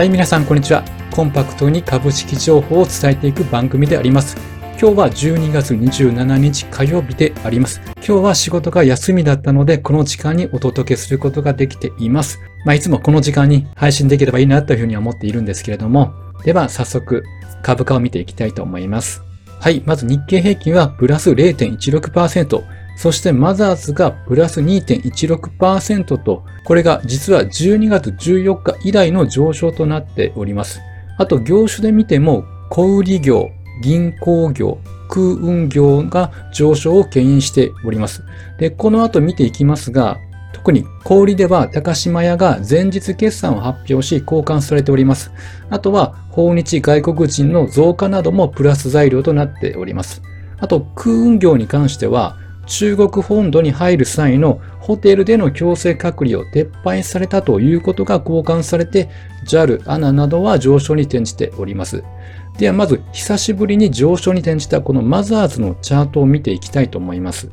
はい、皆さん、こんにちは。コンパクトに株式情報を伝えていく番組であります。今日は12月27日火曜日であります。今日は仕事が休みだったので、この時間にお届けすることができています。まあ、いつもこの時間に配信できればいいなというふうに思っているんですけれども、では早速株価を見ていきたいと思います。はい、まず日経平均はプラス0.16%、そしてマザーズがプラス2.16%と、これが実は12月14日以来の上昇となっております。あと業種で見ても、小売業、銀行業、空運業が上昇を牽引しております。で、この後見ていきますが、特に小売では高島屋が前日決算を発表し交換されております。あとは訪日外国人の増加などもプラス材料となっております。あと空運業に関しては中国本土に入る際のホテルでの強制隔離を撤廃されたということが交換されて、JAL、ANA などは上昇に転じております。ではまず、久しぶりに上昇に転じたこのマザーズのチャートを見ていきたいと思います。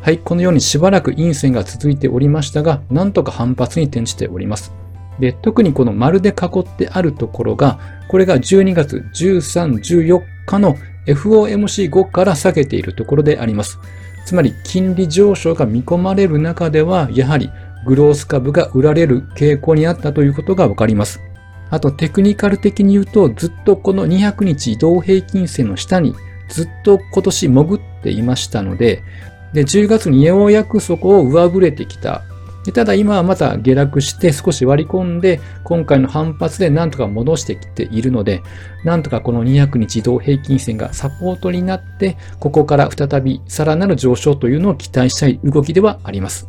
はい、このようにしばらく陰線が続いておりましたが、なんとか反発に転じております。で、特にこの丸で囲ってあるところが、これが12月13、14日の FOMC5 から下げているところであります。つまり金利上昇が見込まれる中では、やはりグロース株が売られる傾向にあったということがわかります。あとテクニカル的に言うと、ずっとこの200日移動平均線の下にずっと今年潜っていましたので、で、10月にようやくそこを上振れてきたでただ今はまた下落して少し割り込んで、今回の反発でなんとか戻してきているので、なんとかこの200日移動平均線がサポートになって、ここから再びさらなる上昇というのを期待したい動きではあります。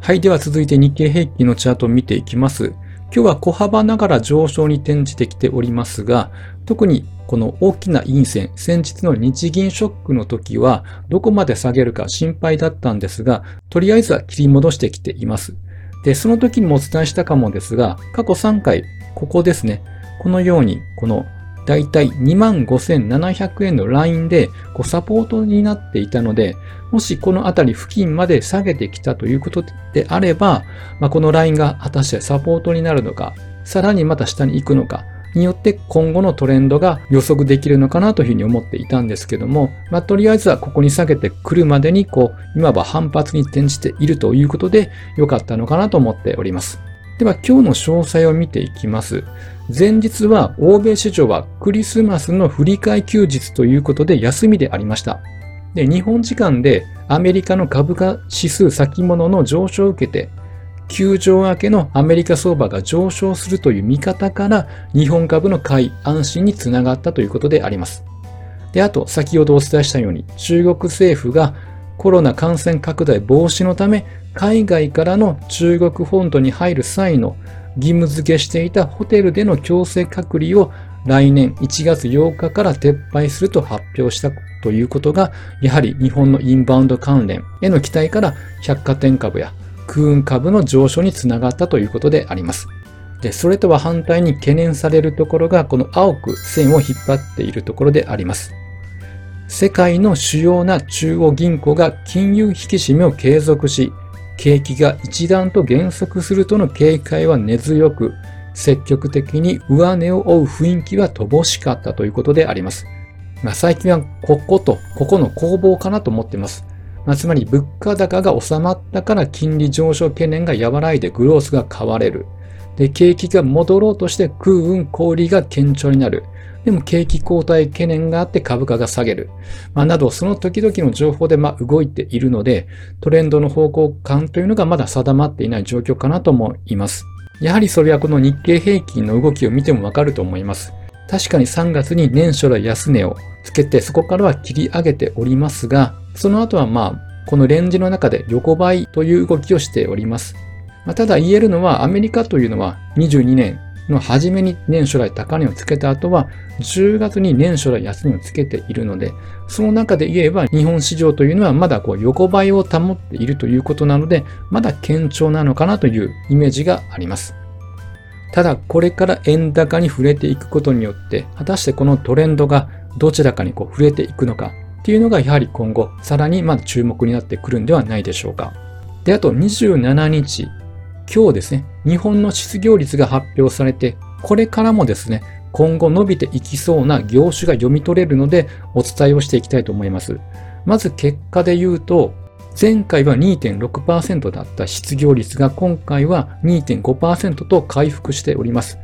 はい。では続いて日経平均のチャートを見ていきます。今日は小幅ながら上昇に転じてきておりますが、特にこの大きな陰線、先日の日銀ショックの時は、どこまで下げるか心配だったんですが、とりあえずは切り戻してきています。で、その時にもお伝えしたかもですが、過去3回、ここですね。このように、このだいたい25,700円のラインでこうサポートになっていたので、もしこのあたり付近まで下げてきたということであれば、まあ、このラインが果たしてサポートになるのか、さらにまた下に行くのか、によって今後のトレンドが予測できるのかなというふうに思っていたんですけども、まあ、とりあえずはここに下げてくるまでに、こう、今は反発に転じているということで良かったのかなと思っております。では今日の詳細を見ていきます。前日は欧米市場はクリスマスの振り替え休日ということで休みでありました。で、日本時間でアメリカの株価指数先物の上昇を受けて休場明けのアメリカ相場が上昇するという見方から日本株の買い安心につながったということであります。で、あと先ほどお伝えしたように中国政府がコロナ感染拡大防止のため海外からの中国本土に入る際の義務付けしていたホテルでの強制隔離を来年1月8日から撤廃すると発表したということが、やはり日本のインバウンド関連への期待から百貨店株や空運株の上昇につながったということであります。で、それとは反対に懸念されるところが、この青く線を引っ張っているところであります。世界の主要な中央銀行が金融引き締めを継続し、景気が一段と減速するとの警戒は根強く、積極的に上値を追う雰囲気は乏しかったということであります。まあ、最近はこことここの攻防かなと思っています。まあ、つまり物価高が収まったから金利上昇懸念が和らいでグロースが買われる。で、景気が戻ろうとして空運小売が堅調になる。でも景気後退懸念があって株価が下げる。まあ、など、その時々の情報でま動いているので、トレンドの方向感というのがまだ定まっていない状況かなと思います。やはりそれはこの日経平均の動きを見てもわかると思います。確かに3月に年初来安値をつけて、そこからは切り上げておりますが、その後はまあ、このレンジの中で横ばいという動きをしております。まあ、ただ言えるのは、アメリカというのは22年の初めに年初来高値をつけた後は、10月に年初来安値をつけているので、その中で言えば日本市場というのはまだこう横ばいを保っているということなので、まだ堅調なのかなというイメージがあります。ただ、これから円高に触れていくことによって、果たしてこのトレンドがどちらかにこう触れていくのかっていうのがやはり今後さらにまだ注目になってくるんではないでしょうか。で、あと27日、今日ですね、日本の失業率が発表されて、これからもですね、今後伸びていきそうな業種が読み取れるのでお伝えをしていきたいと思います。まず結果で言うと、前回は2.6%だった失業率が今回は2.5%と回復しております。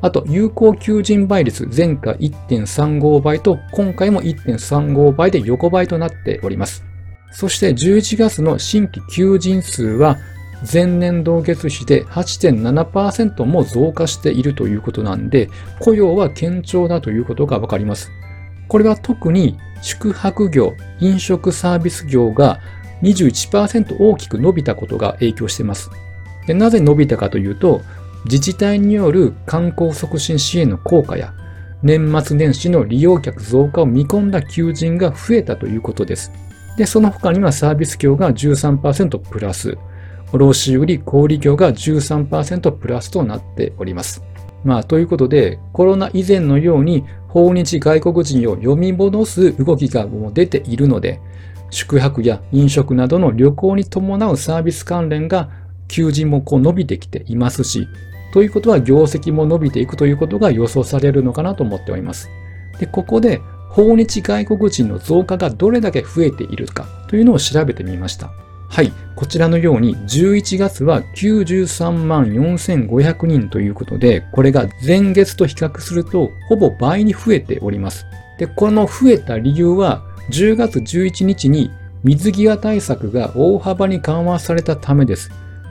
あと、有効求人倍率、前回1.35倍と、今回も1.35倍で横ばいとなっております。そして11月の新規求人数は前年同月比で8.7%も増加しているということなんで、雇用は堅調だということがわかります。これは特に宿泊業、飲食サービス業が21%大きく伸びたことが影響しています。でなぜ伸びたかというと、自治体による観光促進支援の効果や、年末年始の利用客増加を見込んだ求人が増えたということです。で、その他にはサービス業が13%プラス、卸売小売業が13%プラスとなっております。まあ、ということで、コロナ以前のように訪日外国人を読み戻す動きがもう出ているので、宿泊や飲食などの旅行に伴うサービス関連が求人もこう伸びてきていますし、ということは業績も伸びていくということが予想されるのかなと思っております。で、ここで訪日外国人の増加がどれだけ増えているかというのを調べてみました。はい。こちらのように11月は93万4500人ということで、これが前月と比較するとほぼ倍に増えております。で、この増えた理由は10月11日に水際対策が大幅に緩和されたためです。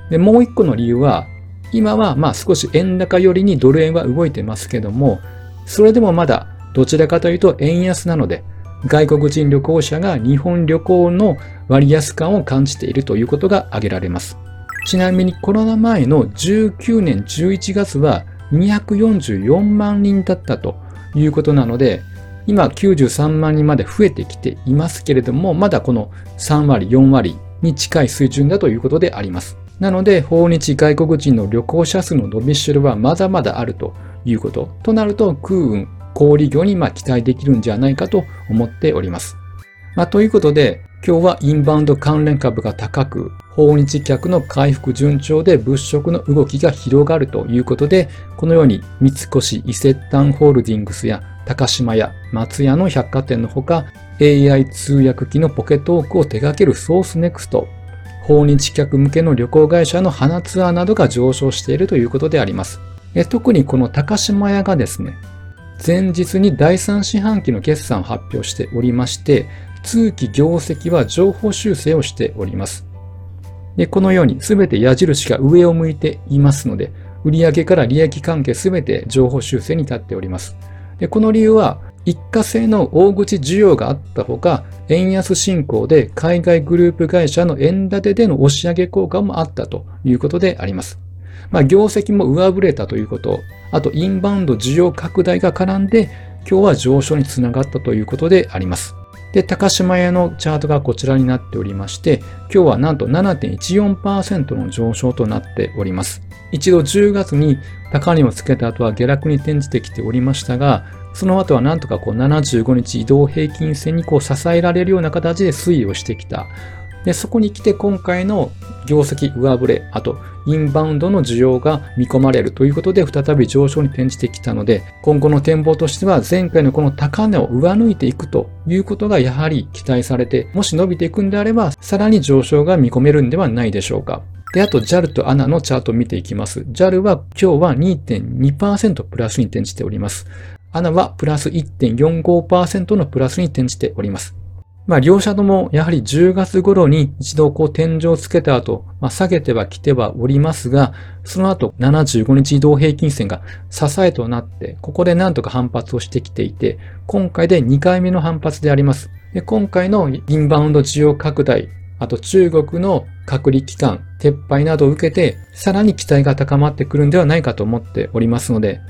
で、もう一個の理由は、今はまあ少し円高寄りにドル円は動いてますけども、それでもまだどちらかというと円安なので、外国人旅行者が日本旅行の割安感を感じているということが挙げられます。ちなみにコロナ前の19年11月は244万人だったということなので、今93万人まで増えてきていますけれども、まだこの3割、4割に近い水準だということであります。なので、訪日外国人の旅行者数の伸びしろはまだまだあるということ。となると、空運、小売業にま期待できるんじゃないかと思っております。まあ、ということで、今日はインバウンド関連株が高く、訪日客の回復順調で物色の動きが広がるということで、このように三越伊勢丹ホールディングスや高島屋、松屋の百貨店のほか、AI 通訳機のポケトークを手掛けるソースネクスト、訪日客向けの旅行会社の花ツアーなどが上昇しているということであります。特にこの高島屋がですね、前日に第3四半期の決算を発表しておりまして、通期業績は情報修正をしております。でこのように全て矢印が上を向いていますので、売上から利益関係全て情報修正に立っております。でこの理由は、一過性の大口需要があったほか、円安進行で海外グループ会社の円建てでの押し上げ効果もあったということであります。まあ、業績も上振れたということ、あとインバウンド需要拡大が絡んで、今日は上昇につながったということであります。で、高島屋のチャートがこちらになっておりまして、今日はなんと7.14%の上昇となっております。一度10月に高値をつけた後は下落に転じてきておりましたが、その後はなんとかこう75日移動平均線にこう支えられるような形で推移をしてきた。で、そこに来て今回の業績上振れ、あとインバウンドの需要が見込まれるということで再び上昇に転じてきたので、今後の展望としては前回のこの高値を上抜いていくということがやはり期待されて、もし伸びていくんであれば、さらに上昇が見込めるんではないでしょうか。で、あと JAL と ANA のチャートを見ていきます。JAL は今日は2.2%プラスに転じております。ANA はプラス1.45%のプラスに転じております。まあ、両者ともやはり10月頃に一度こう天井をつけた後、まあ、下げてはきてはおりますが、その後75日移動平均線が支えとなって、ここでなんとか反発をしてきていて、今回で2回目の反発であります。で今回のインバウンド需要拡大、あと中国の隔離期間、撤廃などを受けて、さらに期待が高まってくるんではないかと思っておりますので、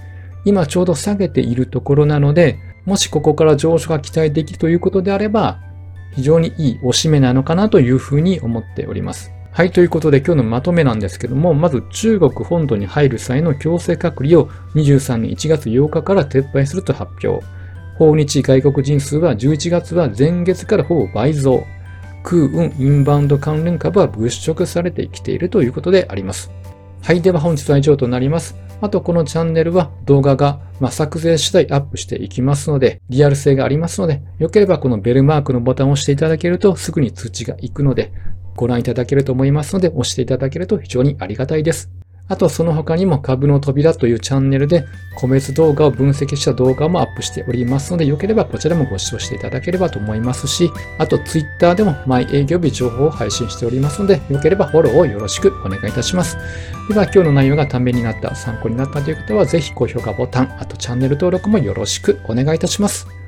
今ちょうど下げているところなので、もしここから上昇が期待できるということであれば、非常にいいおしめなのかなというふうに思っております。はい、ということで今日のまとめなんですけども、まず中国本土に入る際の強制隔離を23年1月8日から撤廃すると発表。訪日外国人数は11月は前月からほぼ倍増。空運インバウンド関連株は物色されてきているということであります。はい、では本日は以上となります。あとこのチャンネルは動画が、ま作成次第アップしていきますので、リアル性がありますので、よければこのベルマークのボタンを押していただけるとすぐに通知が行くので、ご覧いただけると思いますので、押していただけると非常にありがたいです。あとその他にも株の扉というチャンネルで個別動画を分析した動画もアップしておりますので、よければこちらもご視聴していただければと思いますし、あと Twitter でも毎営業日情報を配信しておりますので、よければフォローをよろしくお願いいたします。では今日の内容がためになった、参考になったという方は、ぜひ高評価ボタン、あとチャンネル登録もよろしくお願いいたします。